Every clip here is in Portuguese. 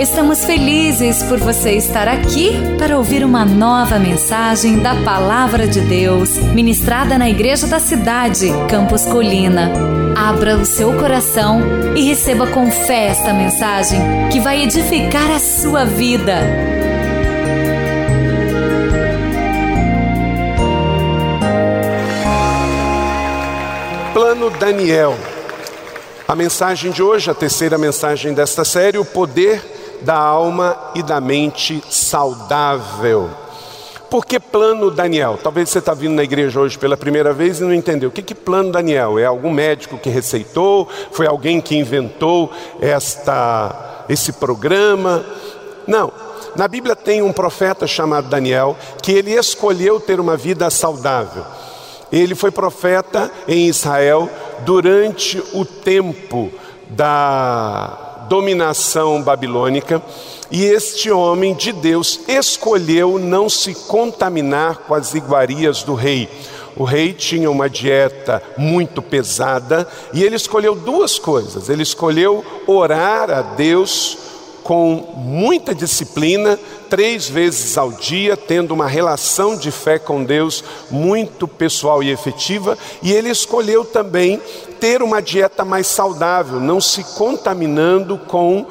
Estamos felizes por você estar aqui para ouvir uma nova mensagem da Palavra de Deus, ministrada na Igreja da Cidade, Campos Colina. Abra o seu coração e receba com fé esta mensagem que vai edificar a sua vida. Plano Daniel. A mensagem de hoje, a terceira mensagem desta série, o poder da alma e da mente saudável. Por que plano Daniel? Talvez você está vindo na igreja hoje pela primeira vez e não entendeu. O que, que plano Daniel? É algum médico que receitou? Foi alguém que inventou esta, esse programa? Não. Na Bíblia tem um profeta chamado Daniel que ele escolheu ter uma vida saudável. Ele foi profeta em Israel durante o tempo da dominação babilônica, e este homem de Deus escolheu não se contaminar com as iguarias do rei. O rei tinha uma dieta muito pesada e ele escolheu duas coisas. Ele escolheu orar a Deus com muita disciplina, três vezes ao dia, tendo uma relação de fé com Deus muito pessoal e efetiva, e ele escolheu também ter uma dieta mais saudável, não se contaminando com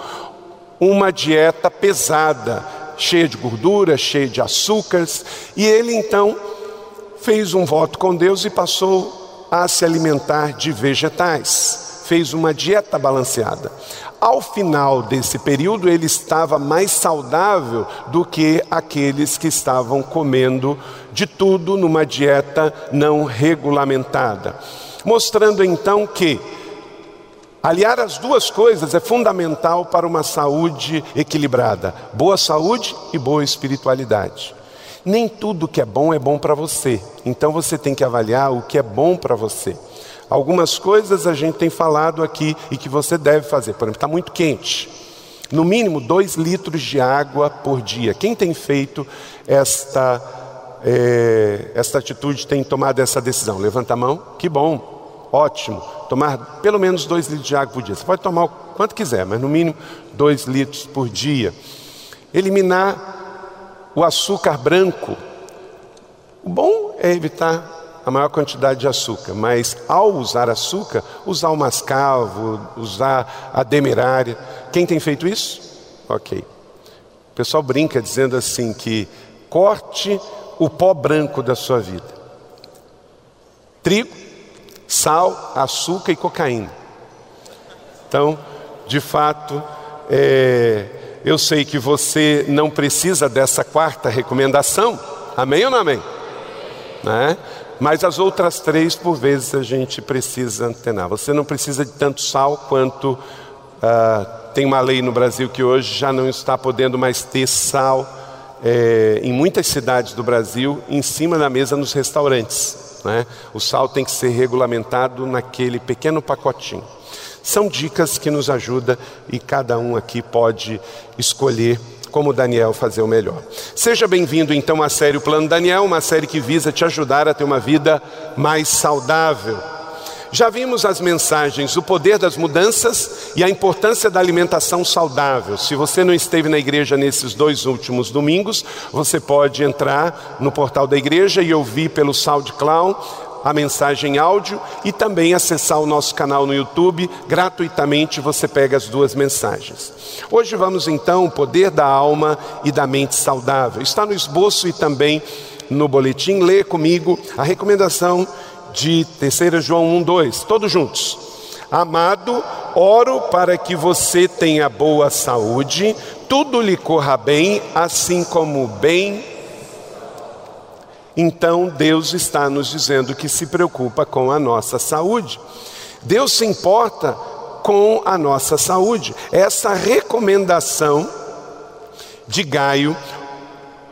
uma dieta pesada, cheia de gordura, cheia de açúcares, e ele então fez um voto com Deus e passou a se alimentar de vegetais, fez uma dieta balanceada. Ao final desse período, ele estava mais saudável do que aqueles que estavam comendo de tudo numa dieta não regulamentada. Mostrando então que aliar as duas coisas é fundamental para uma saúde equilibrada: boa saúde e boa espiritualidade. Nem tudo que é bom é bom para você, então você tem que avaliar o que é bom para você. Algumas coisas a gente tem falado aqui e que você deve fazer. Por exemplo, está muito quente. No mínimo dois litros de água por dia. Quem tem feito esta, é, esta atitude, tem tomado essa decisão? Levanta a mão. Que bom, ótimo. Tomar pelo menos dois litros de água por dia. Você pode tomar o quanto quiser, mas no mínimo dois litros por dia. Eliminar o açúcar branco. O bom é evitar a maior quantidade de açúcar, mas ao usar açúcar, usar o mascavo, usar a demerária. Quem tem feito isso? Ok. O pessoal brinca dizendo assim que corte o pó branco da sua vida. Trigo, sal, açúcar e cocaína. Então, de fato, é, eu sei que você não precisa dessa quarta recomendação. Amém ou não amém? Né? Mas as outras três, por vezes, a gente precisa antenar. Você não precisa de tanto sal quanto uh, tem uma lei no Brasil que hoje já não está podendo mais ter sal é, em muitas cidades do Brasil em cima da mesa nos restaurantes. Né? O sal tem que ser regulamentado naquele pequeno pacotinho. São dicas que nos ajudam e cada um aqui pode escolher como Daniel fazer o melhor. Seja bem-vindo então à série O Plano Daniel, uma série que visa te ajudar a ter uma vida mais saudável. Já vimos as mensagens, o poder das mudanças e a importância da alimentação saudável. Se você não esteve na igreja nesses dois últimos domingos, você pode entrar no portal da igreja e ouvir pelo SoundCloud a mensagem áudio e também acessar o nosso canal no YouTube. Gratuitamente você pega as duas mensagens. Hoje vamos então o poder da alma e da mente saudável. Está no esboço e também no boletim. Lê comigo a recomendação de 3 João 1:2, todos juntos. Amado, oro para que você tenha boa saúde, tudo lhe corra bem, assim como bem então Deus está nos dizendo que se preocupa com a nossa saúde. Deus se importa com a nossa saúde. Essa recomendação de Gaio,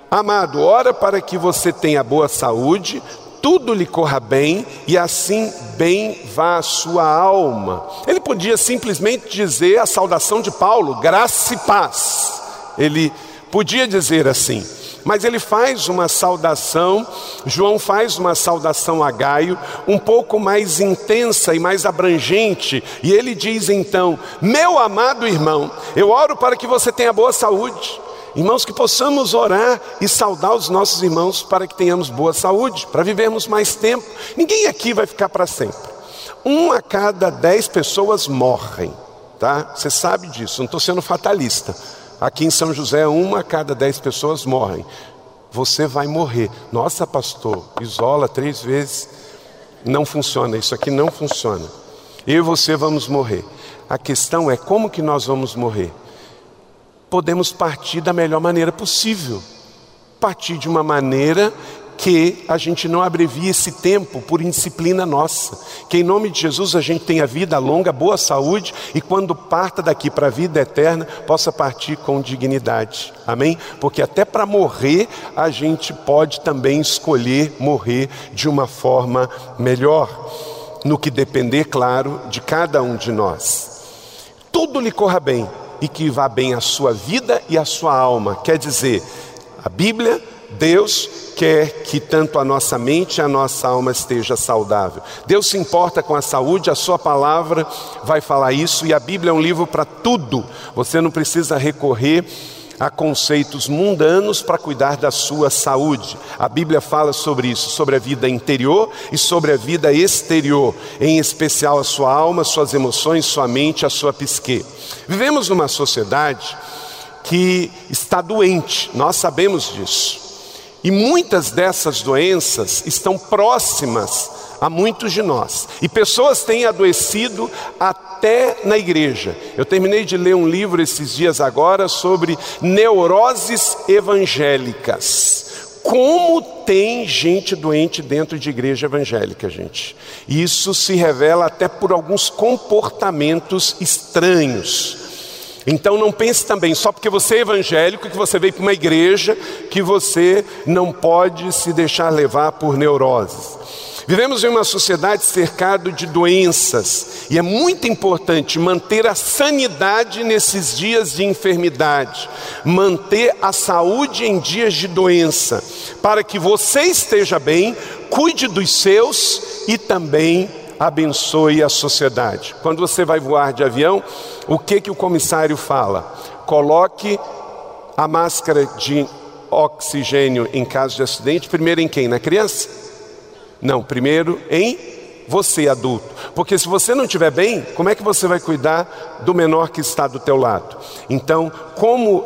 amado, ora para que você tenha boa saúde, tudo lhe corra bem e assim bem vá a sua alma. Ele podia simplesmente dizer a saudação de Paulo, graça e paz. Ele podia dizer assim, Mas ele faz uma saudação, João faz uma saudação a Gaio, um pouco mais intensa e mais abrangente, e ele diz então: Meu amado irmão, eu oro para que você tenha boa saúde. Irmãos, que possamos orar e saudar os nossos irmãos para que tenhamos boa saúde, para vivermos mais tempo. Ninguém aqui vai ficar para sempre. Um a cada dez pessoas morrem, tá? Você sabe disso, não estou sendo fatalista. Aqui em São José, uma a cada dez pessoas morrem. Você vai morrer. Nossa, pastor, isola três vezes. Não funciona, isso aqui não funciona. Eu e você vamos morrer. A questão é como que nós vamos morrer podemos partir da melhor maneira possível. Partir de uma maneira que a gente não abrevie esse tempo por indisciplina nossa. Que em nome de Jesus a gente tenha vida longa, boa saúde e quando parta daqui para a vida eterna, possa partir com dignidade. Amém? Porque até para morrer, a gente pode também escolher morrer de uma forma melhor, no que depender, claro, de cada um de nós. Tudo lhe corra bem e que vá bem a sua vida e a sua alma. Quer dizer, a Bíblia, Deus quer que tanto a nossa mente e a nossa alma esteja saudável. Deus se importa com a saúde, a sua palavra vai falar isso e a Bíblia é um livro para tudo. Você não precisa recorrer a conceitos mundanos para cuidar da sua saúde. A Bíblia fala sobre isso, sobre a vida interior e sobre a vida exterior, em especial a sua alma, suas emoções, sua mente, a sua psique. Vivemos numa sociedade que está doente, nós sabemos disso. E muitas dessas doenças estão próximas a muitos de nós. E pessoas têm adoecido até na igreja. Eu terminei de ler um livro esses dias agora sobre neuroses evangélicas. Como tem gente doente dentro de igreja evangélica, gente. Isso se revela até por alguns comportamentos estranhos. Então não pense também só porque você é evangélico que você veio para uma igreja que você não pode se deixar levar por neuroses. Vivemos em uma sociedade cercada de doenças e é muito importante manter a sanidade nesses dias de enfermidade, manter a saúde em dias de doença, para que você esteja bem, cuide dos seus e também abençoe a sociedade. Quando você vai voar de avião, o que que o comissário fala? Coloque a máscara de oxigênio em caso de acidente, primeiro em quem? Na criança? Não, primeiro em você adulto. Porque se você não estiver bem, como é que você vai cuidar do menor que está do teu lado? Então, como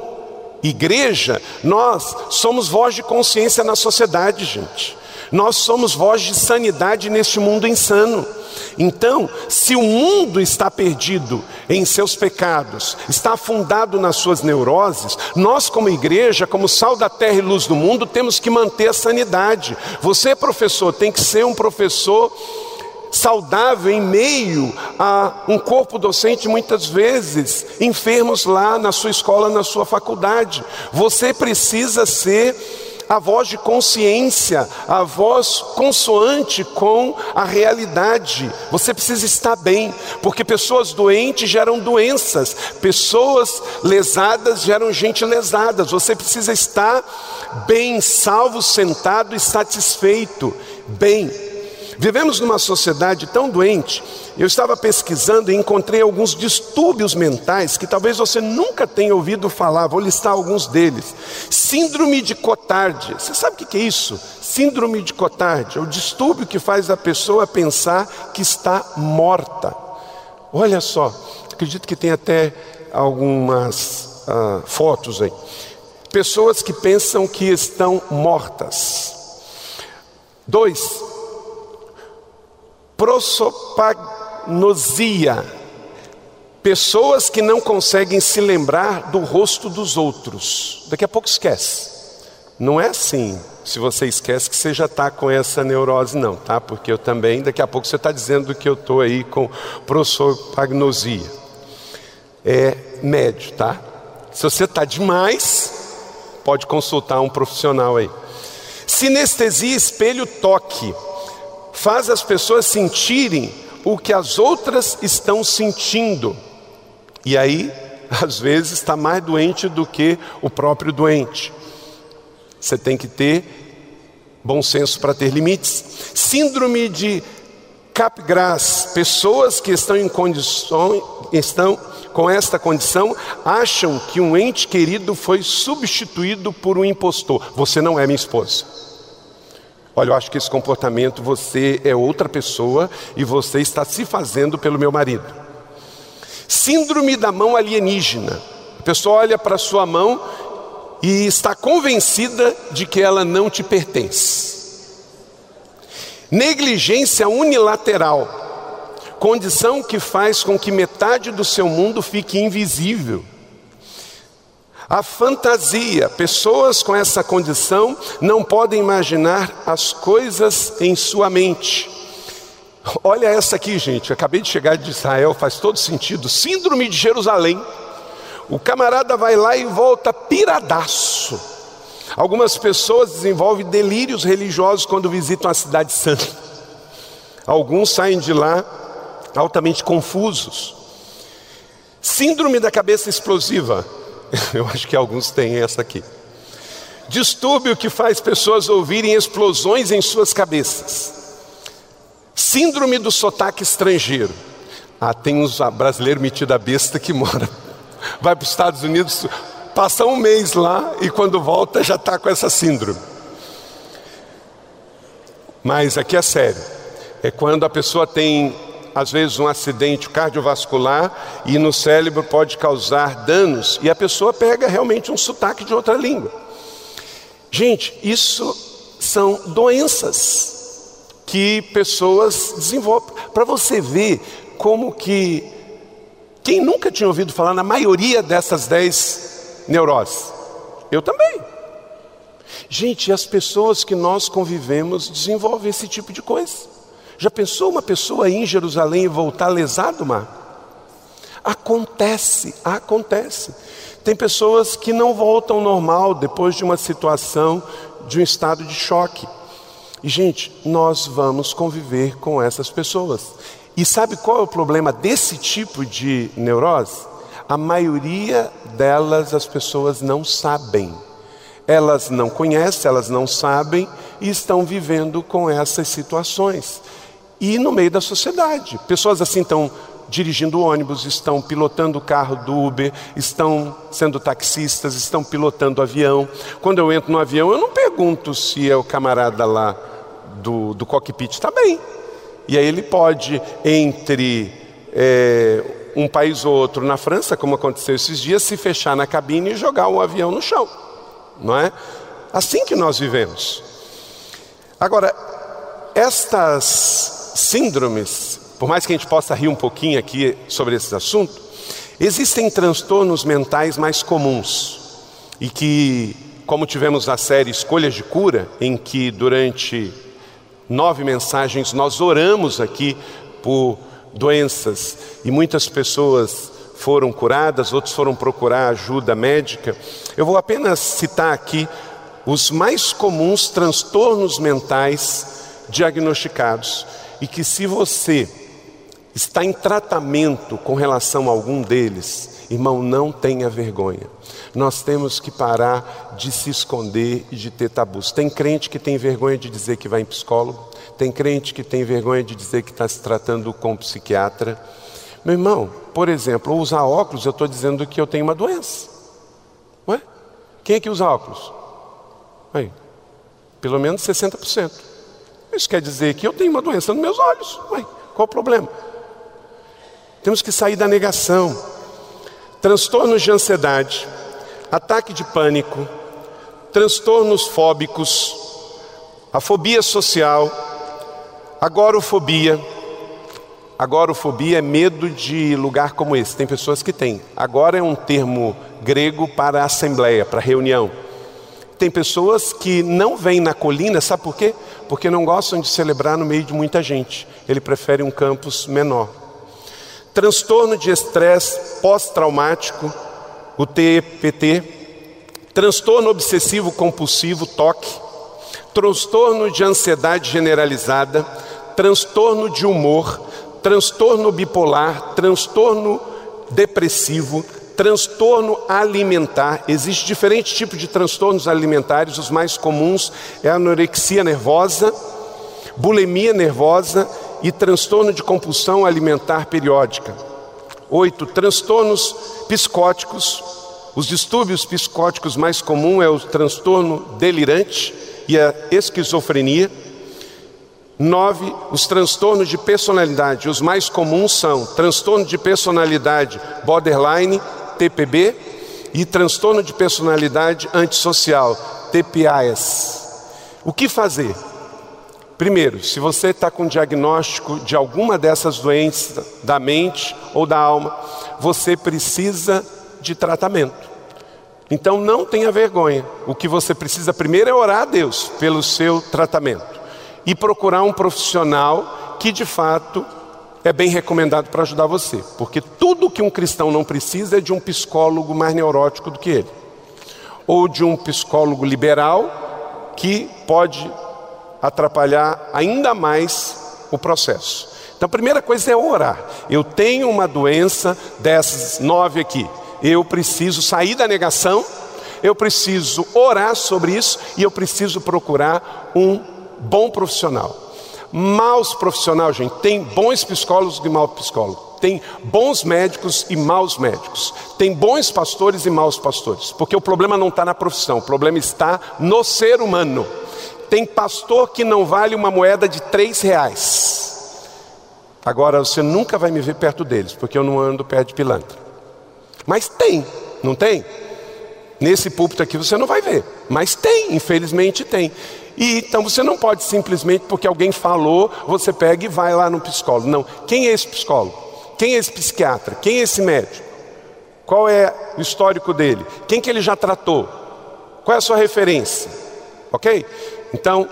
igreja, nós somos voz de consciência na sociedade, gente. Nós somos voz de sanidade neste mundo insano. Então, se o mundo está perdido em seus pecados, está afundado nas suas neuroses, nós, como igreja, como sal da terra e luz do mundo, temos que manter a sanidade. Você, professor, tem que ser um professor saudável em meio a um corpo docente muitas vezes enfermos lá na sua escola, na sua faculdade. Você precisa ser a voz de consciência, a voz consoante com a realidade. Você precisa estar bem, porque pessoas doentes geram doenças, pessoas lesadas geram gente lesada. Você precisa estar bem, salvo, sentado e satisfeito. Bem, Vivemos numa sociedade tão doente. Eu estava pesquisando e encontrei alguns distúrbios mentais que talvez você nunca tenha ouvido falar. Vou listar alguns deles. Síndrome de Cotard. Você sabe o que é isso? Síndrome de Cotard é o distúrbio que faz a pessoa pensar que está morta. Olha só, acredito que tem até algumas uh, fotos aí. Pessoas que pensam que estão mortas. Dois, prosopagnosia. Pessoas que não conseguem se lembrar do rosto dos outros. Daqui a pouco esquece. Não é assim. Se você esquece que você já está com essa neurose, não, tá? Porque eu também, daqui a pouco você está dizendo que eu estou aí com prosopagnosia. É médio, tá? Se você está demais, pode consultar um profissional aí. Sinestesia, espelho, toque faz as pessoas sentirem o que as outras estão sentindo. E aí, às vezes, está mais doente do que o próprio doente. Você tem que ter bom senso para ter limites. Síndrome de Capgras, pessoas que estão em condições, estão com esta condição, acham que um ente querido foi substituído por um impostor. Você não é minha esposa. Olha, eu acho que esse comportamento você é outra pessoa e você está se fazendo pelo meu marido. Síndrome da mão alienígena. A pessoa olha para sua mão e está convencida de que ela não te pertence. Negligência unilateral, condição que faz com que metade do seu mundo fique invisível. A fantasia, pessoas com essa condição não podem imaginar as coisas em sua mente. Olha essa aqui, gente. Acabei de chegar de Israel, faz todo sentido. Síndrome de Jerusalém. O camarada vai lá e volta piradaço. Algumas pessoas desenvolvem delírios religiosos quando visitam a cidade santa. Alguns saem de lá altamente confusos. Síndrome da cabeça explosiva. Eu acho que alguns têm essa aqui. Distúrbio que faz pessoas ouvirem explosões em suas cabeças. Síndrome do sotaque estrangeiro. Ah, tem uns brasileiros metidos a besta que mora, vai para os Estados Unidos, passa um mês lá e quando volta já está com essa síndrome. Mas aqui é sério. É quando a pessoa tem, às vezes, um acidente cardiovascular e no cérebro pode causar danos e a pessoa pega realmente um sotaque de outra língua. Gente, isso são doenças que pessoas desenvolvem. Para você ver como que quem nunca tinha ouvido falar na maioria dessas dez neurose. Eu também. Gente, as pessoas que nós convivemos desenvolvem esse tipo de coisa. Já pensou uma pessoa ir em Jerusalém e voltar lesado, mar? Acontece, acontece. Tem pessoas que não voltam normal depois de uma situação, de um estado de choque. E, gente, nós vamos conviver com essas pessoas. E sabe qual é o problema desse tipo de neurose? A maioria delas as pessoas não sabem. Elas não conhecem, elas não sabem e estão vivendo com essas situações. E no meio da sociedade, pessoas assim estão dirigindo ônibus, estão pilotando o carro do Uber, estão sendo taxistas, estão pilotando avião. Quando eu entro no avião, eu não pergunto se é o camarada lá do, do cockpit, está bem. E aí ele pode, entre é, um país ou outro na França, como aconteceu esses dias, se fechar na cabine e jogar um avião no chão. Não é? Assim que nós vivemos. Agora, estas síndromes, por mais que a gente possa rir um pouquinho aqui sobre esse assunto, existem transtornos mentais mais comuns e que, como tivemos na série Escolhas de Cura, em que durante nove mensagens nós oramos aqui por doenças e muitas pessoas foram curadas, outros foram procurar ajuda médica. Eu vou apenas citar aqui os mais comuns transtornos mentais diagnosticados e que se você está em tratamento com relação a algum deles, irmão, não tenha vergonha. Nós temos que parar de se esconder e de ter tabus. Tem crente que tem vergonha de dizer que vai em psicólogo. Tem crente que tem vergonha de dizer que está se tratando com um psiquiatra. Meu irmão, por exemplo, usar óculos, eu estou dizendo que eu tenho uma doença. Ué? Quem é que usa óculos? Aí, pelo menos 60%. Isso quer dizer que eu tenho uma doença nos meus olhos. Ué, qual o problema? Temos que sair da negação. Transtornos de ansiedade, ataque de pânico, transtornos fóbicos, a fobia social, Agorofobia. Agorofobia é medo de lugar como esse. Tem pessoas que têm. Agora é um termo grego para assembleia, para reunião. Tem pessoas que não vêm na colina, sabe por quê? Porque não gostam de celebrar no meio de muita gente. Ele prefere um campus menor. Transtorno de estresse pós-traumático, o TPT. Transtorno obsessivo compulsivo, TOC. Transtorno de ansiedade generalizada transtorno de humor, transtorno bipolar, transtorno depressivo, transtorno alimentar. Existe diferentes tipos de transtornos alimentares, os mais comuns é a anorexia nervosa, bulimia nervosa e transtorno de compulsão alimentar periódica. Oito, transtornos psicóticos. Os distúrbios psicóticos mais comuns é o transtorno delirante e a esquizofrenia. Nove, os transtornos de personalidade. Os mais comuns são transtorno de personalidade borderline, TPB, e transtorno de personalidade antissocial, TPAS. O que fazer? Primeiro, se você está com diagnóstico de alguma dessas doenças da mente ou da alma, você precisa de tratamento. Então não tenha vergonha. O que você precisa primeiro é orar a Deus pelo seu tratamento e procurar um profissional que de fato é bem recomendado para ajudar você, porque tudo que um cristão não precisa é de um psicólogo mais neurótico do que ele, ou de um psicólogo liberal que pode atrapalhar ainda mais o processo. Então, a primeira coisa é orar. Eu tenho uma doença dessas nove aqui. Eu preciso sair da negação, eu preciso orar sobre isso e eu preciso procurar um bom profissional. Maus profissionais, gente, tem bons psicólogos e maus psicólogos. Tem bons médicos e maus médicos. Tem bons pastores e maus pastores. Porque o problema não está na profissão, o problema está no ser humano. Tem pastor que não vale uma moeda de três reais. Agora você nunca vai me ver perto deles, porque eu não ando perto de pilantra. Mas tem, não tem? Nesse púlpito aqui você não vai ver, mas tem, infelizmente tem. E então você não pode simplesmente porque alguém falou, você pega e vai lá no psicólogo. Não. Quem é esse psicólogo? Quem é esse psiquiatra? Quem é esse médico? Qual é o histórico dele? Quem que ele já tratou? Qual é a sua referência? Ok? Então,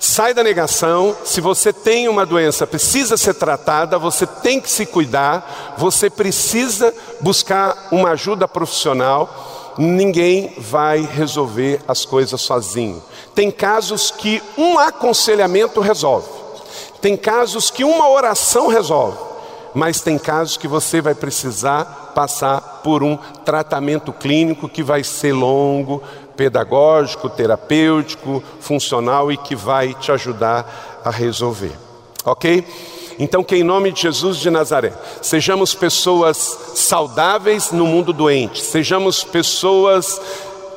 sai da negação. Se você tem uma doença, precisa ser tratada, você tem que se cuidar, você precisa buscar uma ajuda profissional. Ninguém vai resolver as coisas sozinho. Tem casos que um aconselhamento resolve, tem casos que uma oração resolve, mas tem casos que você vai precisar passar por um tratamento clínico que vai ser longo, pedagógico, terapêutico, funcional e que vai te ajudar a resolver. Ok? Então, que em nome de Jesus de Nazaré, sejamos pessoas saudáveis no mundo doente, sejamos pessoas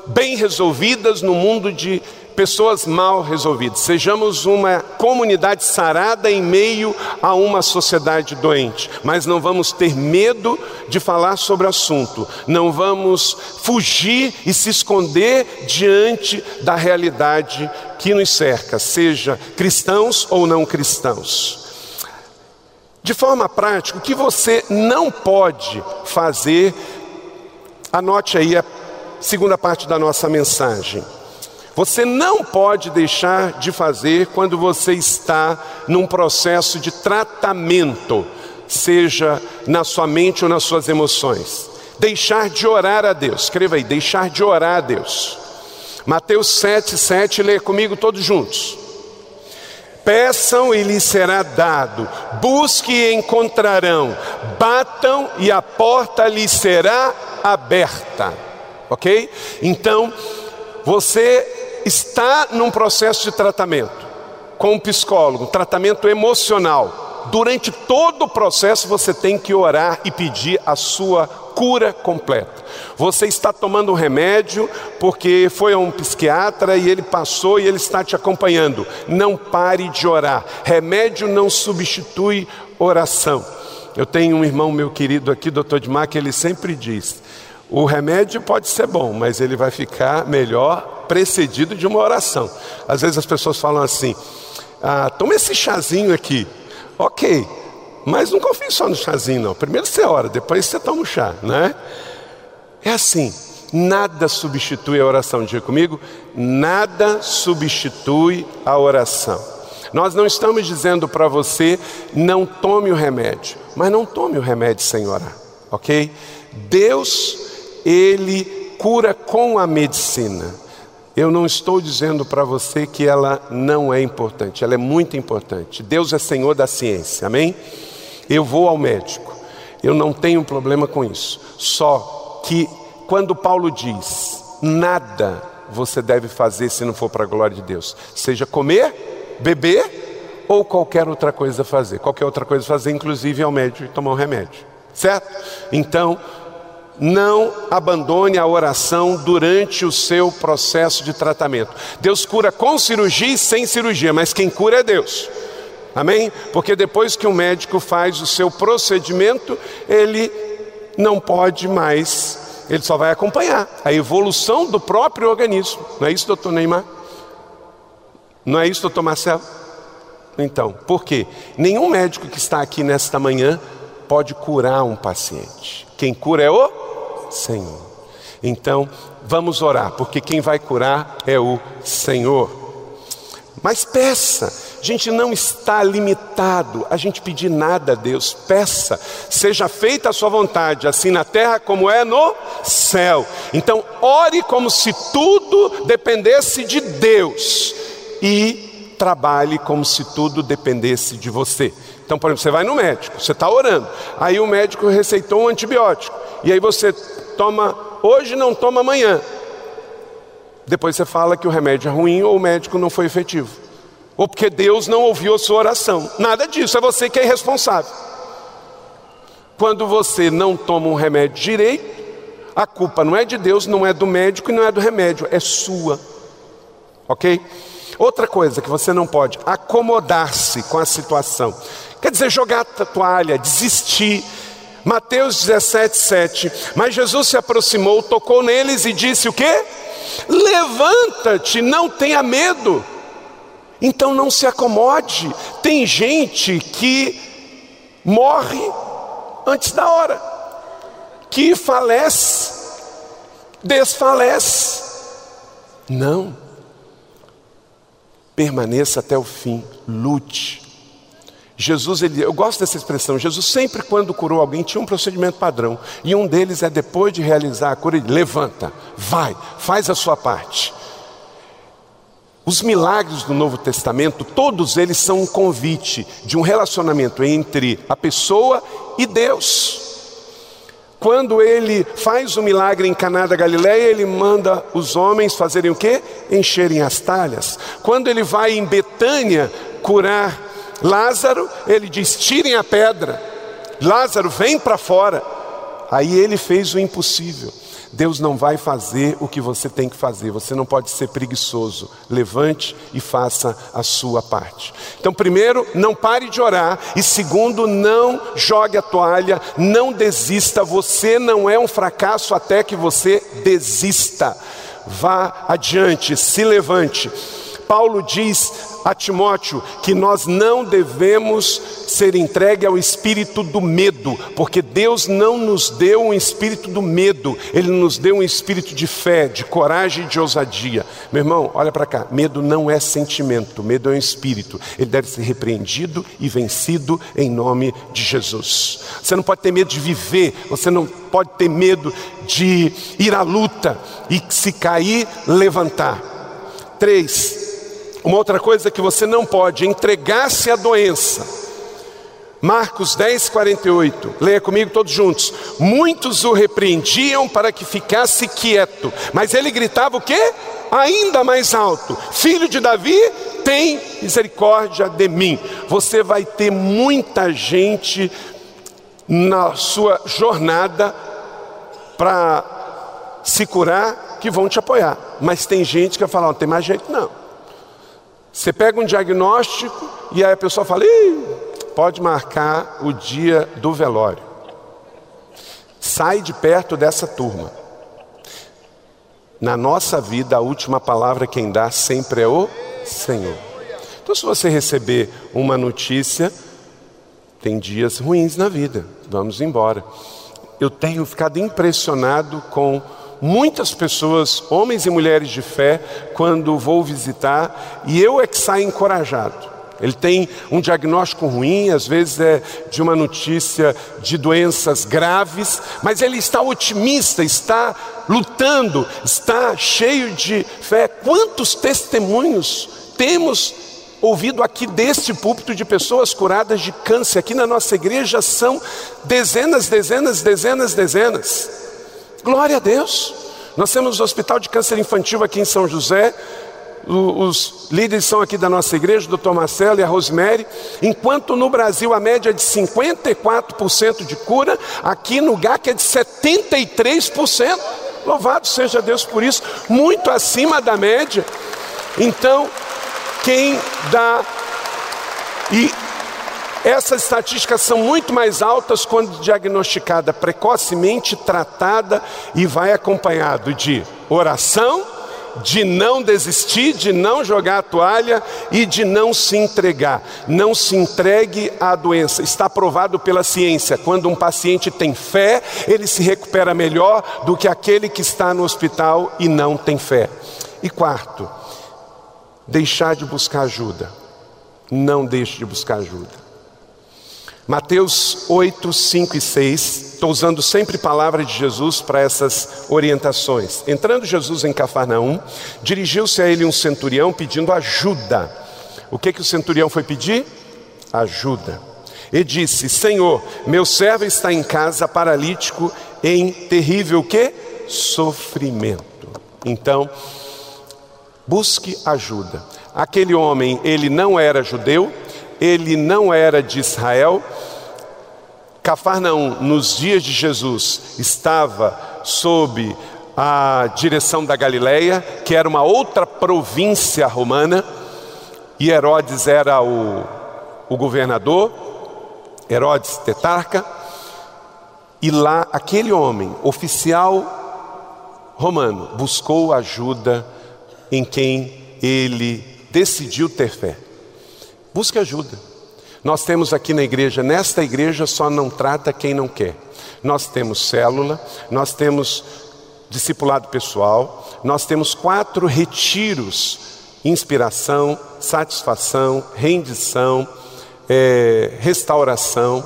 bem resolvidas no mundo de pessoas mal resolvidas, sejamos uma comunidade sarada em meio a uma sociedade doente, mas não vamos ter medo de falar sobre o assunto, não vamos fugir e se esconder diante da realidade que nos cerca, seja cristãos ou não cristãos. De forma prática, o que você não pode fazer, anote aí a segunda parte da nossa mensagem. Você não pode deixar de fazer quando você está num processo de tratamento, seja na sua mente ou nas suas emoções. Deixar de orar a Deus. Escreva aí, deixar de orar a Deus. Mateus 7, 7, lê comigo todos juntos. Peçam e lhes será dado, busque e encontrarão, batam e a porta lhes será aberta. Ok? Então, você está num processo de tratamento com um psicólogo, tratamento emocional, durante todo o processo você tem que orar e pedir a sua cura completa. Você está tomando um remédio porque foi a um psiquiatra e ele passou e ele está te acompanhando. Não pare de orar. Remédio não substitui oração. Eu tenho um irmão meu querido aqui, doutor Dimar, que ele sempre diz: o remédio pode ser bom, mas ele vai ficar melhor precedido de uma oração. Às vezes as pessoas falam assim: ah, toma esse chazinho aqui. Ok, mas não confie só no chazinho, não. Primeiro você ora, depois você toma o chá, né? É assim, nada substitui a oração. Diga comigo: nada substitui a oração. Nós não estamos dizendo para você não tome o remédio, mas não tome o remédio sem orar, ok? Deus ele cura com a medicina. Eu não estou dizendo para você que ela não é importante, ela é muito importante. Deus é Senhor da ciência, amém? Eu vou ao médico, Eu não tenho problema com isso. Só que quando Paulo diz: nada você deve fazer se não for para a glória de Deus, seja comer, beber ou qualquer outra coisa fazer. Qualquer outra coisa fazer, inclusive ao médico tomar um remédio. Certo? Então, não abandone a oração durante o seu processo de tratamento. Deus cura com cirurgia e sem cirurgia, mas quem cura é Deus. Amém? Porque depois que o médico faz o seu procedimento, ele não pode mais, ele só vai acompanhar a evolução do próprio organismo. Não é isso, doutor Neymar? Não é isso, doutor Marcelo? Então, por quê? Nenhum médico que está aqui nesta manhã pode curar um paciente. Quem cura é o Senhor. Então, vamos orar, porque quem vai curar é o Senhor. Mas peça, gente não está limitado a gente pedir nada a Deus. Peça, seja feita a sua vontade, assim na terra como é no céu. Então, ore como se tudo dependesse de Deus e trabalhe como se tudo dependesse de você. Então, por exemplo, você vai no médico, você está orando, aí o médico receitou um antibiótico, e aí você toma hoje, não toma amanhã. Depois você fala que o remédio é ruim ou o médico não foi efetivo ou porque Deus não ouviu a sua oração. Nada disso, é você que é irresponsável. Quando você não toma um remédio direito, a culpa não é de Deus, não é do médico e não é do remédio, é sua. Ok? Outra coisa que você não pode, acomodar-se com a situação. Quer dizer, jogar a toalha, desistir. Mateus 17, 7. Mas Jesus se aproximou, tocou neles e disse: O quê? Levanta-te, não tenha medo. Então não se acomode. Tem gente que morre antes da hora, que falece, desfalece. Não. Permaneça até o fim, lute. Jesus, ele, eu gosto dessa expressão. Jesus sempre quando curou alguém tinha um procedimento padrão, e um deles é depois de realizar a cura, ele levanta, vai, faz a sua parte. Os milagres do Novo Testamento, todos eles são um convite de um relacionamento entre a pessoa e Deus. Quando ele faz o milagre em Caná da Galileia, ele manda os homens fazerem o quê? Encherem as talhas. Quando ele vai em Betânia curar Lázaro, ele diz: tirem a pedra. Lázaro, vem para fora. Aí ele fez o impossível. Deus não vai fazer o que você tem que fazer, você não pode ser preguiçoso. Levante e faça a sua parte. Então, primeiro, não pare de orar, e segundo, não jogue a toalha, não desista. Você não é um fracasso até que você desista. Vá adiante, se levante. Paulo diz a Timóteo que nós não devemos ser entregue ao espírito do medo, porque Deus não nos deu um espírito do medo, Ele nos deu um espírito de fé, de coragem e de ousadia. Meu irmão, olha para cá: medo não é sentimento, medo é um espírito, ele deve ser repreendido e vencido em nome de Jesus. Você não pode ter medo de viver, você não pode ter medo de ir à luta e se cair, levantar. Três, uma outra coisa que você não pode, entregar-se à doença. Marcos 10, 48, leia comigo todos juntos. Muitos o repreendiam para que ficasse quieto, mas ele gritava o quê? Ainda mais alto: Filho de Davi, tem misericórdia de mim. Você vai ter muita gente na sua jornada para se curar que vão te apoiar, mas tem gente que vai falar: não tem mais jeito não. Você pega um diagnóstico e aí a pessoa fala: pode marcar o dia do velório. Sai de perto dessa turma. Na nossa vida, a última palavra quem dá sempre é o Senhor. Então, se você receber uma notícia, tem dias ruins na vida, vamos embora. Eu tenho ficado impressionado com muitas pessoas, homens e mulheres de fé, quando vou visitar, e eu é que saio encorajado. Ele tem um diagnóstico ruim, às vezes é de uma notícia de doenças graves, mas ele está otimista, está lutando, está cheio de fé. Quantos testemunhos temos ouvido aqui deste púlpito de pessoas curadas de câncer. Aqui na nossa igreja são dezenas, dezenas, dezenas, dezenas. Glória a Deus. Nós temos o Hospital de Câncer Infantil aqui em São José. Os líderes são aqui da nossa igreja, o doutor Marcelo e a Rosemary. Enquanto no Brasil a média é de 54% de cura, aqui no GAC é de 73%. Louvado seja Deus por isso, muito acima da média. Então, quem dá. E essas estatísticas são muito mais altas quando diagnosticada precocemente, tratada e vai acompanhado de oração, de não desistir, de não jogar a toalha e de não se entregar. Não se entregue à doença. Está provado pela ciência. Quando um paciente tem fé, ele se recupera melhor do que aquele que está no hospital e não tem fé. E quarto, deixar de buscar ajuda. Não deixe de buscar ajuda. Mateus 8, 5 e 6, estou usando sempre palavra de Jesus para essas orientações. Entrando Jesus em Cafarnaum, dirigiu-se a ele um centurião pedindo ajuda. O que, que o centurião foi pedir? Ajuda. E disse: Senhor, meu servo está em casa paralítico em terrível que? Sofrimento. Então, busque ajuda. Aquele homem, ele não era judeu, ele não era de Israel. Cafarnaum, nos dias de Jesus, estava sob a direção da Galileia, que era uma outra província romana, e Herodes era o, o governador, Herodes tetarca, e lá aquele homem, oficial romano, buscou ajuda em quem ele decidiu ter fé. Busque ajuda. Nós temos aqui na igreja, nesta igreja só não trata quem não quer. Nós temos célula, nós temos discipulado pessoal, nós temos quatro retiros: inspiração, satisfação, rendição, é, restauração.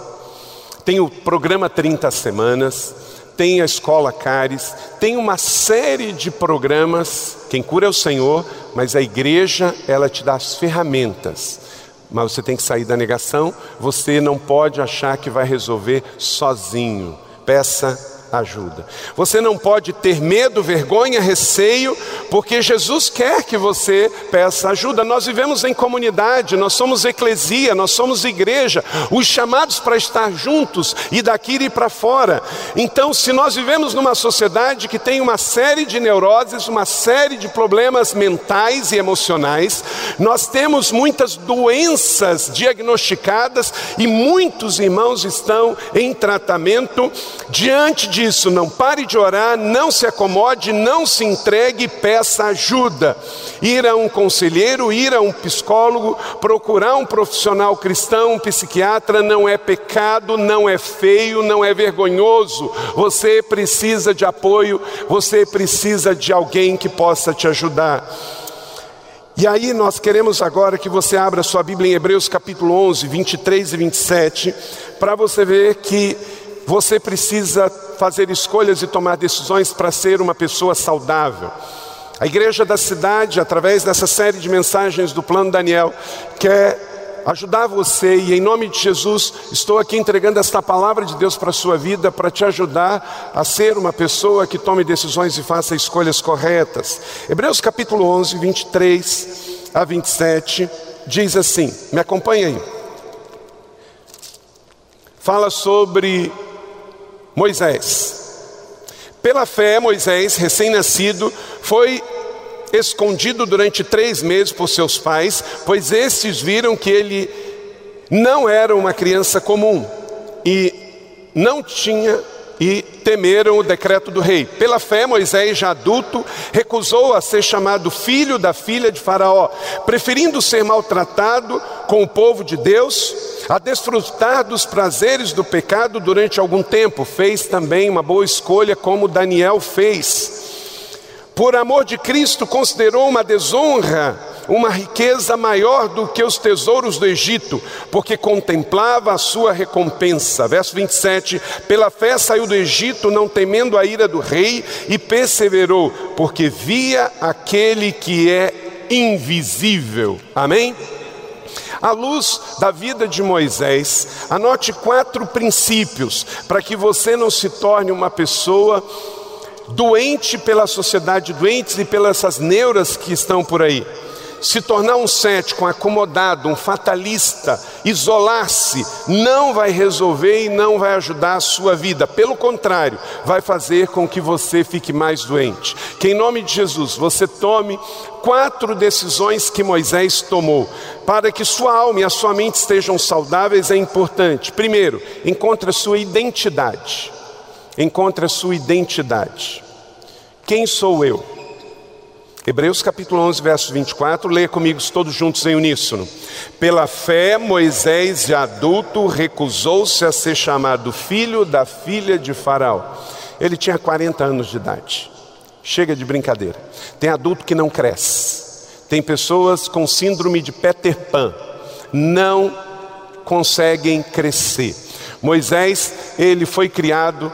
Tem o programa 30 Semanas, tem a Escola Cares, tem uma série de programas. Quem cura é o Senhor, mas a igreja, ela te dá as ferramentas mas você tem que sair da negação. Você não pode achar que vai resolver sozinho. Peça ajuda. Você não pode ter medo, vergonha, receio, porque Jesus quer que você peça ajuda. Nós vivemos em comunidade, nós somos eclesia, nós somos igreja, os chamados para estar juntos e daqui ir para fora. Então, se nós vivemos numa sociedade que tem uma série de neuroses, uma série de problemas mentais e emocionais, nós temos muitas doenças diagnosticadas e muitos irmãos estão em tratamento diante de disso, não pare de orar, não se acomode, não se entregue, peça ajuda. Ir a um conselheiro, ir a um psicólogo, procurar um profissional cristão, um psiquiatra, não é pecado, não é feio, não é vergonhoso. Você precisa de apoio, você precisa de alguém que possa te ajudar. E aí nós queremos agora que você abra sua Bíblia em Hebreus capítulo 11, 23 e 27, para você ver que você precisa fazer escolhas e tomar decisões para ser uma pessoa saudável. A igreja da cidade, através dessa série de mensagens do Plano Daniel, quer ajudar você e em nome de Jesus estou aqui entregando esta palavra de Deus para a sua vida para te ajudar a ser uma pessoa que tome decisões e faça escolhas corretas. Hebreus capítulo 11, 23 a 27 diz assim: Me acompanha aí. Fala sobre Moisés. Pela fé, Moisés, recém-nascido, foi escondido durante três meses por seus pais, pois estes viram que ele não era uma criança comum e não tinha e temeram o decreto do rei. Pela fé, Moisés, já adulto, recusou a ser chamado filho da filha de Faraó, preferindo ser maltratado com o povo de Deus a desfrutar dos prazeres do pecado durante algum tempo. Fez também uma boa escolha, como Daniel fez. Por amor de Cristo, considerou uma desonra uma riqueza maior do que os tesouros do Egito, porque contemplava a sua recompensa. Verso 27: Pela fé saiu do Egito, não temendo a ira do rei, e perseverou, porque via aquele que é invisível. Amém? À luz da vida de Moisés, anote quatro princípios para que você não se torne uma pessoa doente pela sociedade, doentes e pelas neuras que estão por aí se tornar um cético, um acomodado, um fatalista, isolar-se, não vai resolver e não vai ajudar a sua vida. Pelo contrário, vai fazer com que você fique mais doente. Que em nome de Jesus você tome quatro decisões que Moisés tomou para que sua alma e a sua mente estejam saudáveis é importante. Primeiro, encontre a sua identidade. Encontre a sua identidade. Quem sou eu? Hebreus capítulo 11, verso 24, leia comigo todos juntos em uníssono. Pela fé, Moisés, já adulto, recusou-se a ser chamado filho da filha de Faraó. Ele tinha 40 anos de idade. Chega de brincadeira. Tem adulto que não cresce. Tem pessoas com síndrome de Peter Pan. Não conseguem crescer. Moisés, ele foi criado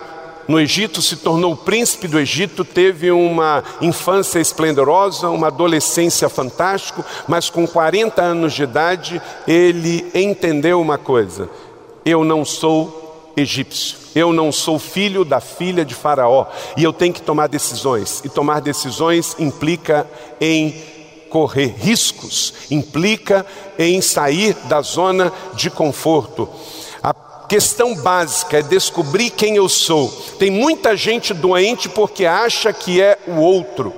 no Egito, se tornou príncipe do Egito, teve uma infância esplendorosa, uma adolescência fantástica, mas com 40 anos de idade ele entendeu uma coisa: eu não sou egípcio, eu não sou filho da filha de Faraó, e eu tenho que tomar decisões, e tomar decisões implica em correr riscos, implica em sair da zona de conforto questão básica é descobrir quem eu sou. Tem muita gente doente porque acha que é o outro.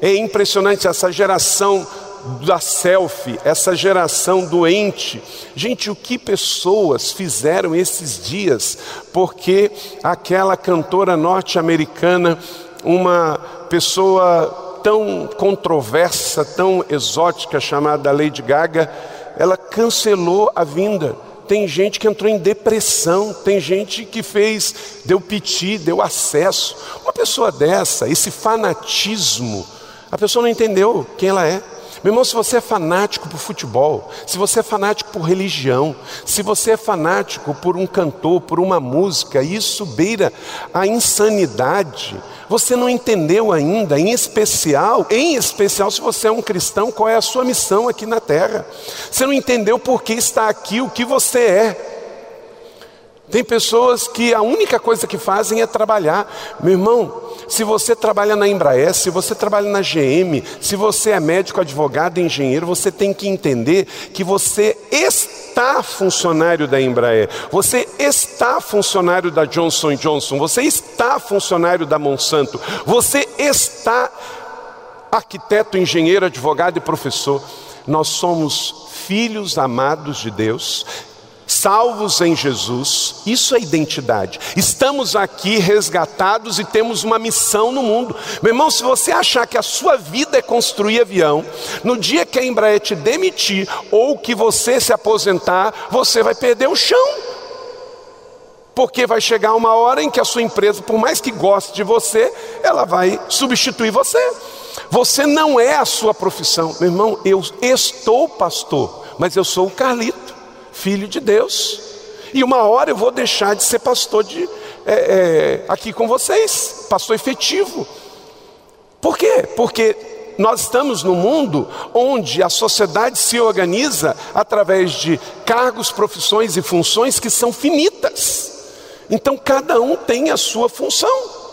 É impressionante essa geração da selfie, essa geração doente. Gente, o que pessoas fizeram esses dias porque aquela cantora norte-americana, uma pessoa tão controversa, tão exótica chamada Lady Gaga, ela cancelou a vinda tem gente que entrou em depressão, tem gente que fez, deu piti, deu acesso. Uma pessoa dessa, esse fanatismo, a pessoa não entendeu quem ela é. Meu irmão, se você é fanático por futebol, se você é fanático por religião, se você é fanático por um cantor, por uma música, isso beira a insanidade. Você não entendeu ainda, em especial, em especial se você é um cristão, qual é a sua missão aqui na terra. Você não entendeu por que está aqui, o que você é. Tem pessoas que a única coisa que fazem é trabalhar. Meu irmão, se você trabalha na Embraer, se você trabalha na GM, se você é médico, advogado, engenheiro, você tem que entender que você está funcionário da Embraer, você está funcionário da Johnson Johnson, você está funcionário da Monsanto, você está arquiteto, engenheiro, advogado e professor. Nós somos filhos amados de Deus, salvos em Jesus, isso é identidade. Estamos aqui resgatados e temos uma missão no mundo. Meu irmão, se você achar que a sua vida é construir avião, no dia que a Embraer te demitir ou que você se aposentar, você vai perder o chão. Porque vai chegar uma hora em que a sua empresa, por mais que goste de você, ela vai substituir você. Você não é a sua profissão. Meu irmão, eu estou pastor, mas eu sou o Carlito filho de Deus. E uma hora eu vou deixar de ser pastor de, é, é, aqui com vocês, pastor efetivo. Por quê? Porque nós estamos num mundo onde a sociedade se organiza através de cargos, profissões e funções que são finitas. Então cada um tem a sua função.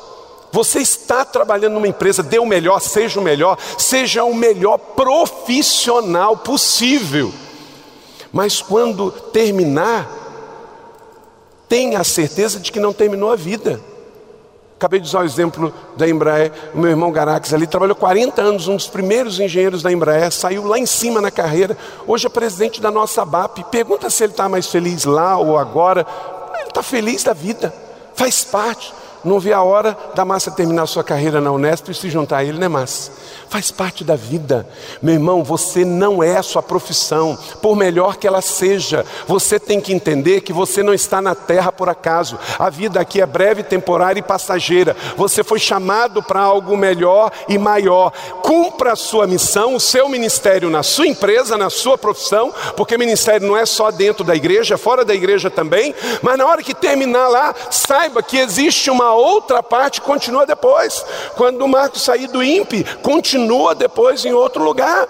Você está trabalhando numa empresa, dê o melhor, seja o melhor, seja o melhor profissional possível. Mas quando terminar, tenha a certeza de que não terminou a vida. Acabei de usar o exemplo da Embraer, o meu irmão Garax ali trabalhou 40 anos, um dos primeiros engenheiros da Embraer, saiu lá em cima na carreira, hoje é presidente da nossa BAP. Pergunta se ele está mais feliz lá ou agora. Ele está feliz da vida, faz parte. Não vê a hora da Massa terminar sua carreira na Unesp e se juntar a ele, né, Massa? Faz parte da vida. Meu irmão, você não é a sua profissão, por melhor que ela seja. Você tem que entender que você não está na terra por acaso. A vida aqui é breve, temporária e passageira. Você foi chamado para algo melhor e maior. Cumpra a sua missão, o seu ministério na sua empresa, na sua profissão, porque ministério não é só dentro da igreja, é fora da igreja também. Mas na hora que terminar lá, saiba que existe uma outra parte continua depois. Quando o Marcos sair do INPE, continua depois em outro lugar.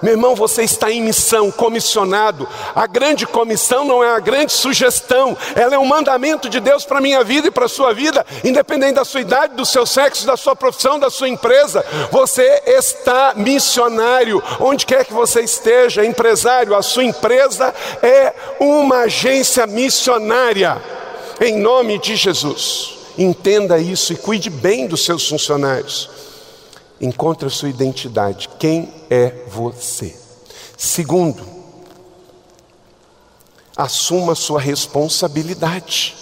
Meu irmão, você está em missão, comissionado. A grande comissão não é a grande sugestão, ela é um mandamento de Deus para a minha vida e para a sua vida, independente da sua idade, do seu sexo, da sua profissão, da sua empresa. Você está missionário, onde quer que você esteja, empresário, a sua empresa é uma agência missionária, em nome de Jesus. Entenda isso e cuide bem dos seus funcionários. Encontre a sua identidade. Quem é você? Segundo, assuma a sua responsabilidade.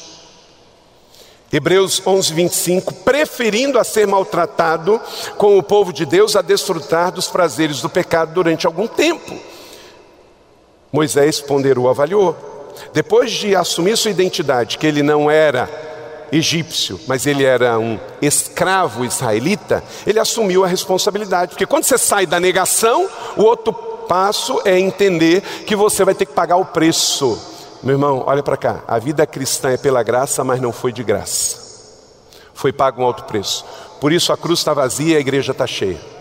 Hebreus 11, 25, preferindo a ser maltratado com o povo de Deus a desfrutar dos prazeres do pecado durante algum tempo. Moisés ponderou, avaliou. Depois de assumir sua identidade, que ele não era egípcio, mas ele era um escravo israelita, ele assumiu a responsabilidade. Porque quando você sai da negação, o outro passo é entender que você vai ter que pagar o preço. Meu irmão, olha para cá. A vida cristã é pela graça, mas não foi de graça. Foi pago um alto preço. Por isso a cruz está vazia e a igreja está cheia.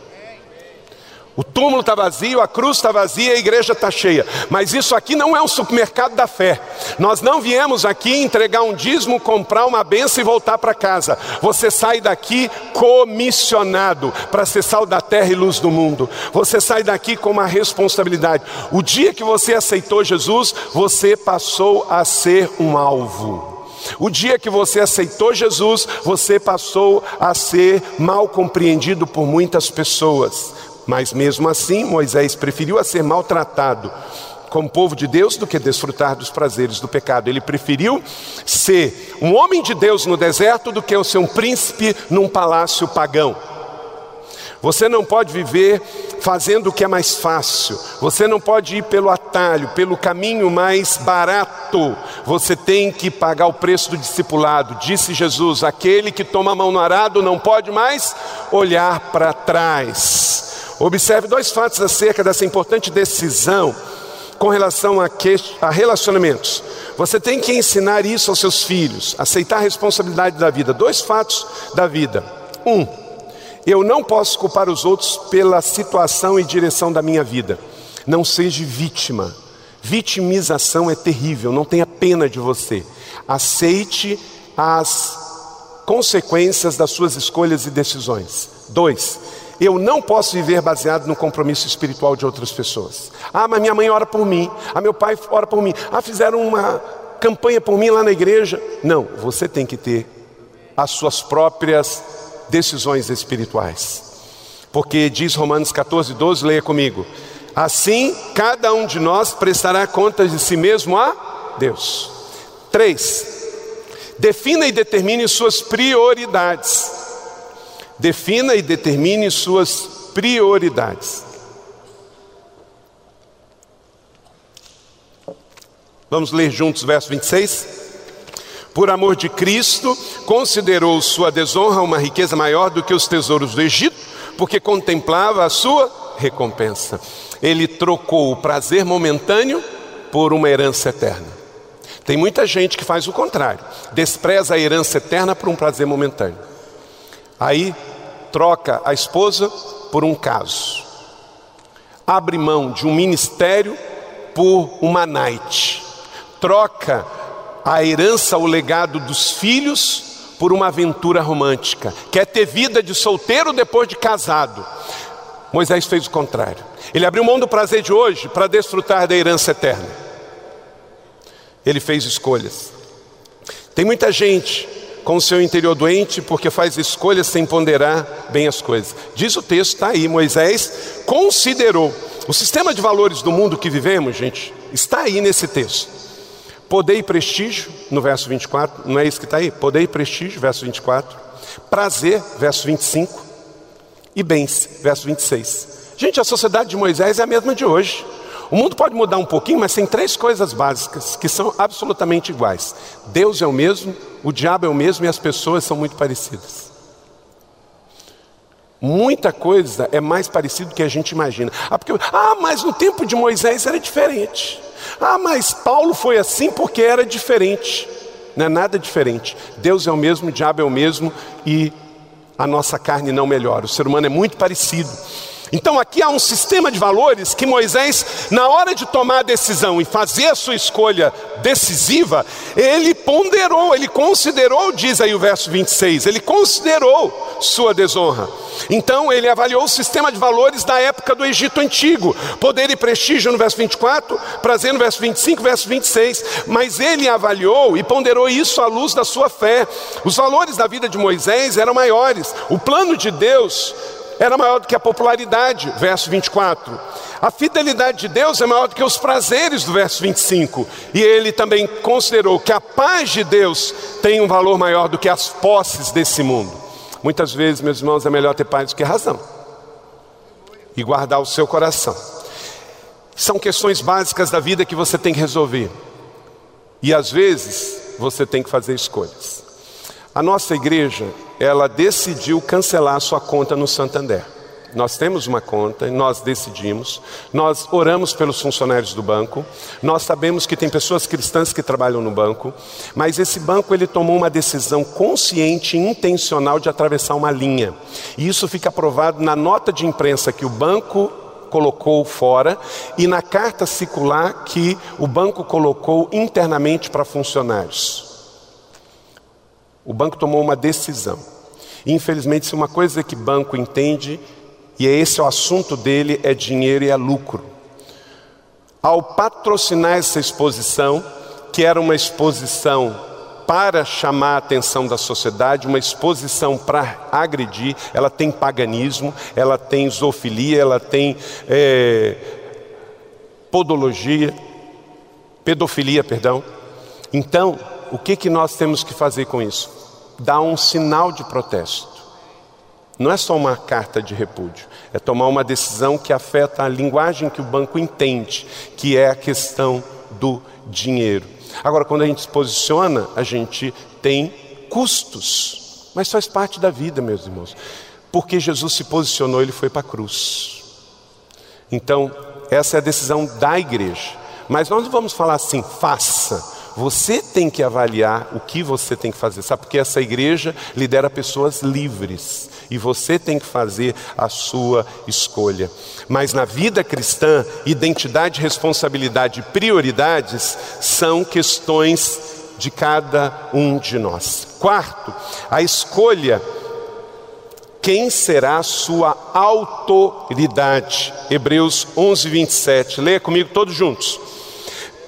O túmulo está vazio, a cruz está vazia, a igreja está cheia. Mas isso aqui não é um supermercado da fé. Nós não viemos aqui entregar um dízimo, comprar uma benção e voltar para casa. Você sai daqui comissionado para ser sal da terra e luz do mundo. Você sai daqui com uma responsabilidade. O dia que você aceitou Jesus, você passou a ser um alvo. O dia que você aceitou Jesus, você passou a ser mal compreendido por muitas pessoas. Mas mesmo assim, Moisés preferiu a ser maltratado como povo de Deus do que desfrutar dos prazeres do pecado. Ele preferiu ser um homem de Deus no deserto do que ser um príncipe num palácio pagão. Você não pode viver fazendo o que é mais fácil. Você não pode ir pelo atalho, pelo caminho mais barato. Você tem que pagar o preço do discipulado. Disse Jesus: aquele que toma a mão no arado não pode mais olhar para trás. Observe dois fatos acerca dessa importante decisão com relação a, que, a relacionamentos. Você tem que ensinar isso aos seus filhos, aceitar a responsabilidade da vida. Dois fatos da vida. Um, eu não posso culpar os outros pela situação e direção da minha vida. Não seja vítima. Vitimização é terrível, não tenha pena de você. Aceite as consequências das suas escolhas e decisões. Dois, eu não posso viver baseado no compromisso espiritual de outras pessoas. Ah, mas minha mãe ora por mim. Ah, meu pai ora por mim. Ah, fizeram uma campanha por mim lá na igreja. Não, você tem que ter as suas próprias decisões espirituais. Porque diz Romanos 14, 12, leia comigo. Assim, cada um de nós prestará contas de si mesmo a Deus. Três, defina e determine suas prioridades. Defina e determine suas prioridades. Vamos ler juntos o verso 26? Por amor de Cristo, considerou sua desonra uma riqueza maior do que os tesouros do Egito, porque contemplava a sua recompensa. Ele trocou o prazer momentâneo por uma herança eterna. Tem muita gente que faz o contrário, despreza a herança eterna por um prazer momentâneo. Aí troca a esposa por um caso, abre mão de um ministério por uma night, troca a herança, o legado dos filhos por uma aventura romântica, quer ter vida de solteiro depois de casado. Moisés fez o contrário. Ele abriu mão do prazer de hoje para desfrutar da herança eterna. Ele fez escolhas. Tem muita gente com o seu interior doente, porque faz escolhas sem ponderar bem as coisas. Diz o texto, está aí, Moisés considerou. O sistema de valores do mundo que vivemos, gente, está aí nesse texto. Poder e prestígio, no verso 24, não é isso que está aí? Poder e prestígio, verso 24. Prazer, verso 25. E bens, verso 26. Gente, a sociedade de Moisés é a mesma de hoje. O mundo pode mudar um pouquinho, mas tem três coisas básicas que são absolutamente iguais: Deus é o mesmo, o diabo é o mesmo e as pessoas são muito parecidas. Muita coisa é mais parecido do que a gente imagina. Ah, porque, ah, mas no tempo de Moisés era diferente. Ah, mas Paulo foi assim porque era diferente. Não é nada diferente. Deus é o mesmo, o diabo é o mesmo e a nossa carne não melhora. O ser humano é muito parecido. Então aqui há um sistema de valores que Moisés, na hora de tomar a decisão e fazer a sua escolha decisiva, ele ponderou, ele considerou, diz aí o verso 26, ele considerou sua desonra. Então ele avaliou o sistema de valores da época do Egito antigo, poder e prestígio no verso 24, prazer no verso 25, verso 26, mas ele avaliou e ponderou isso à luz da sua fé. Os valores da vida de Moisés eram maiores. O plano de Deus era maior do que a popularidade, verso 24. A fidelidade de Deus é maior do que os prazeres do verso 25. E ele também considerou que a paz de Deus tem um valor maior do que as posses desse mundo. Muitas vezes, meus irmãos, é melhor ter paz do que razão. E guardar o seu coração. São questões básicas da vida que você tem que resolver. E às vezes você tem que fazer escolhas. A nossa igreja, ela decidiu cancelar sua conta no Santander. Nós temos uma conta, nós decidimos, nós oramos pelos funcionários do banco, nós sabemos que tem pessoas cristãs que trabalham no banco, mas esse banco ele tomou uma decisão consciente e intencional de atravessar uma linha. E isso fica provado na nota de imprensa que o banco colocou fora e na carta circular que o banco colocou internamente para funcionários. O banco tomou uma decisão. infelizmente, se uma coisa que banco entende, e é esse o assunto dele, é dinheiro e é lucro. Ao patrocinar essa exposição, que era uma exposição para chamar a atenção da sociedade, uma exposição para agredir, ela tem paganismo, ela tem zoofilia, ela tem é, podologia, pedofilia, perdão. Então, o que, que nós temos que fazer com isso? Dar um sinal de protesto. Não é só uma carta de repúdio, é tomar uma decisão que afeta a linguagem que o banco entende, que é a questão do dinheiro. Agora, quando a gente se posiciona, a gente tem custos, mas faz parte da vida, meus irmãos, porque Jesus se posicionou, ele foi para a cruz. Então, essa é a decisão da igreja. Mas nós não vamos falar assim, faça. Você tem que avaliar o que você tem que fazer, sabe? Porque essa igreja lidera pessoas livres e você tem que fazer a sua escolha. Mas na vida cristã, identidade, responsabilidade e prioridades são questões de cada um de nós. Quarto, a escolha quem será sua autoridade? Hebreus 11, 27. Leia comigo todos juntos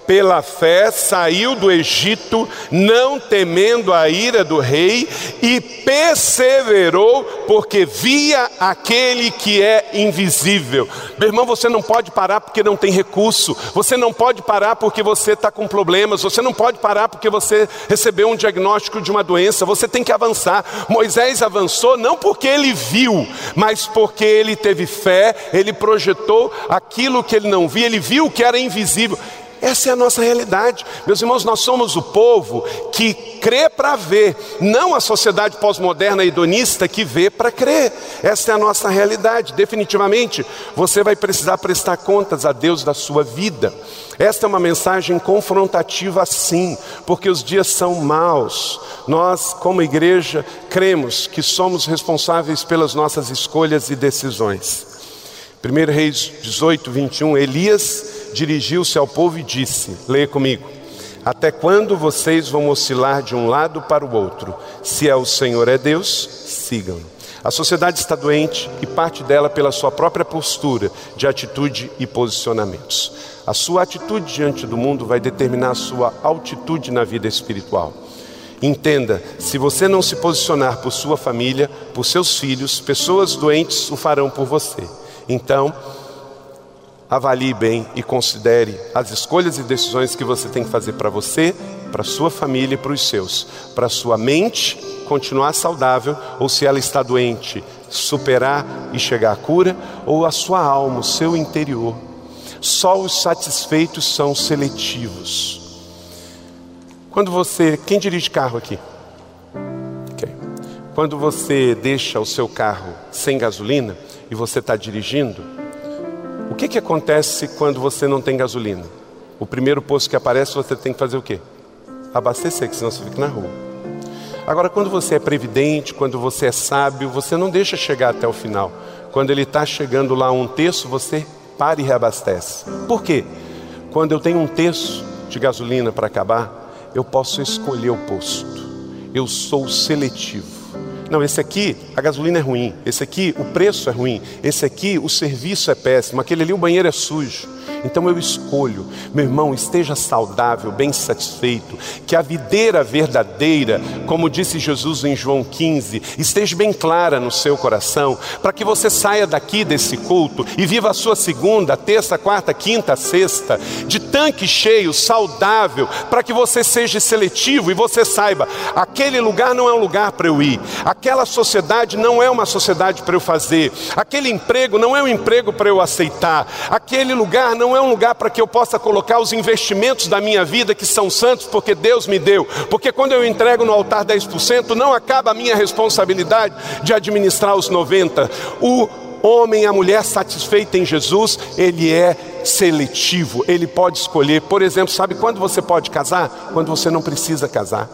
pela fé saiu do Egito, não temendo a ira do rei, e perseverou, porque via aquele que é invisível. Meu irmão, você não pode parar porque não tem recurso, você não pode parar porque você está com problemas, você não pode parar porque você recebeu um diagnóstico de uma doença, você tem que avançar. Moisés avançou não porque ele viu, mas porque ele teve fé, ele projetou aquilo que ele não via, ele viu que era invisível. Essa é a nossa realidade. Meus irmãos, nós somos o povo que crê para ver, não a sociedade pós-moderna hedonista que vê para crer. Essa é a nossa realidade. Definitivamente, você vai precisar prestar contas a Deus da sua vida. Esta é uma mensagem confrontativa, sim, porque os dias são maus. Nós, como igreja, cremos que somos responsáveis pelas nossas escolhas e decisões. 1 Reis 18, 21, Elias dirigiu-se ao povo e disse: Leia comigo. Até quando vocês vão oscilar de um lado para o outro? Se é o Senhor é Deus, sigam. A sociedade está doente e parte dela pela sua própria postura de atitude e posicionamentos. A sua atitude diante do mundo vai determinar a sua altitude na vida espiritual. Entenda, se você não se posicionar por sua família, por seus filhos, pessoas doentes o farão por você. Então, avalie bem e considere as escolhas e decisões que você tem que fazer para você, para sua família e para os seus, para sua mente continuar saudável ou se ela está doente, superar e chegar à cura, ou a sua alma, o seu interior. Só os satisfeitos são seletivos. Quando você, quem dirige carro aqui? Okay. Quando você deixa o seu carro sem gasolina e você está dirigindo, que, que acontece quando você não tem gasolina? O primeiro posto que aparece, você tem que fazer o quê? Abastecer, que senão você fica na rua. Agora, quando você é previdente, quando você é sábio, você não deixa chegar até o final. quando ele está chegando lá um terço, você para e reabastece. Por quê? Quando eu tenho um terço de gasolina para acabar, eu posso escolher o posto. Eu sou seletivo. Não, esse aqui, a gasolina é ruim. Esse aqui, o preço é ruim. Esse aqui, o serviço é péssimo. Aquele ali, o banheiro é sujo. Então eu escolho, meu irmão, esteja saudável, bem satisfeito, que a videira verdadeira, como disse Jesus em João 15, esteja bem clara no seu coração, para que você saia daqui desse culto e viva a sua segunda, terça, quarta, quinta, sexta, de tanque cheio, saudável, para que você seja seletivo e você saiba, aquele lugar não é um lugar para eu ir, aquela sociedade não é uma sociedade para eu fazer, aquele emprego não é um emprego para eu aceitar, aquele lugar não é um lugar para que eu possa colocar os investimentos da minha vida que são santos, porque Deus me deu. Porque quando eu entrego no altar 10%, não acaba a minha responsabilidade de administrar os 90%. O homem, a mulher satisfeita em Jesus, ele é seletivo, ele pode escolher. Por exemplo, sabe quando você pode casar? Quando você não precisa casar.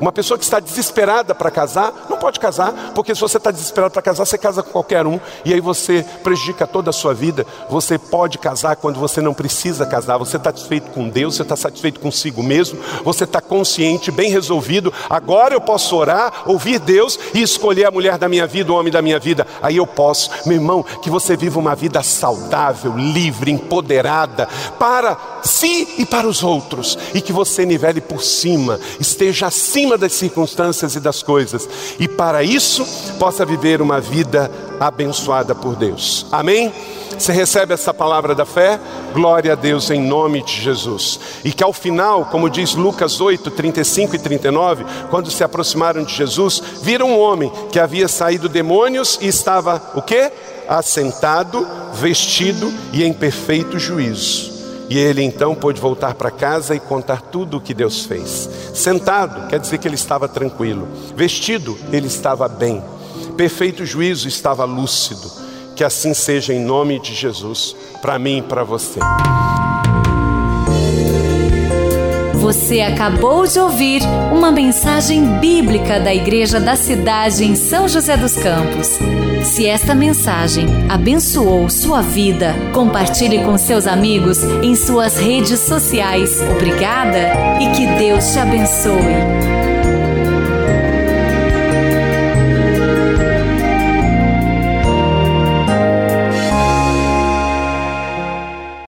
Uma pessoa que está desesperada para casar, não pode casar, porque se você está desesperado para casar, você casa com qualquer um, e aí você prejudica toda a sua vida. Você pode casar quando você não precisa casar, você está satisfeito com Deus, você está satisfeito consigo mesmo, você está consciente, bem resolvido. Agora eu posso orar, ouvir Deus e escolher a mulher da minha vida, o homem da minha vida. Aí eu posso, meu irmão, que você viva uma vida saudável, livre, empoderada, para si e para os outros, e que você nivele por cima, esteja acima das circunstâncias e das coisas, e para isso possa viver uma vida abençoada por Deus. Amém? Você recebe essa palavra da fé? Glória a Deus em nome de Jesus. E que ao final, como diz Lucas 8, 35 e 39, quando se aproximaram de Jesus, viram um homem que havia saído demônios e estava o quê? Assentado, vestido e em perfeito juízo. E ele então pôde voltar para casa e contar tudo o que Deus fez. Sentado, quer dizer que ele estava tranquilo. Vestido, ele estava bem. Perfeito juízo, estava lúcido. Que assim seja em nome de Jesus, para mim e para você. Você acabou de ouvir uma mensagem bíblica da Igreja da Cidade em São José dos Campos. Se esta mensagem abençoou sua vida, compartilhe com seus amigos em suas redes sociais. Obrigada e que Deus te abençoe.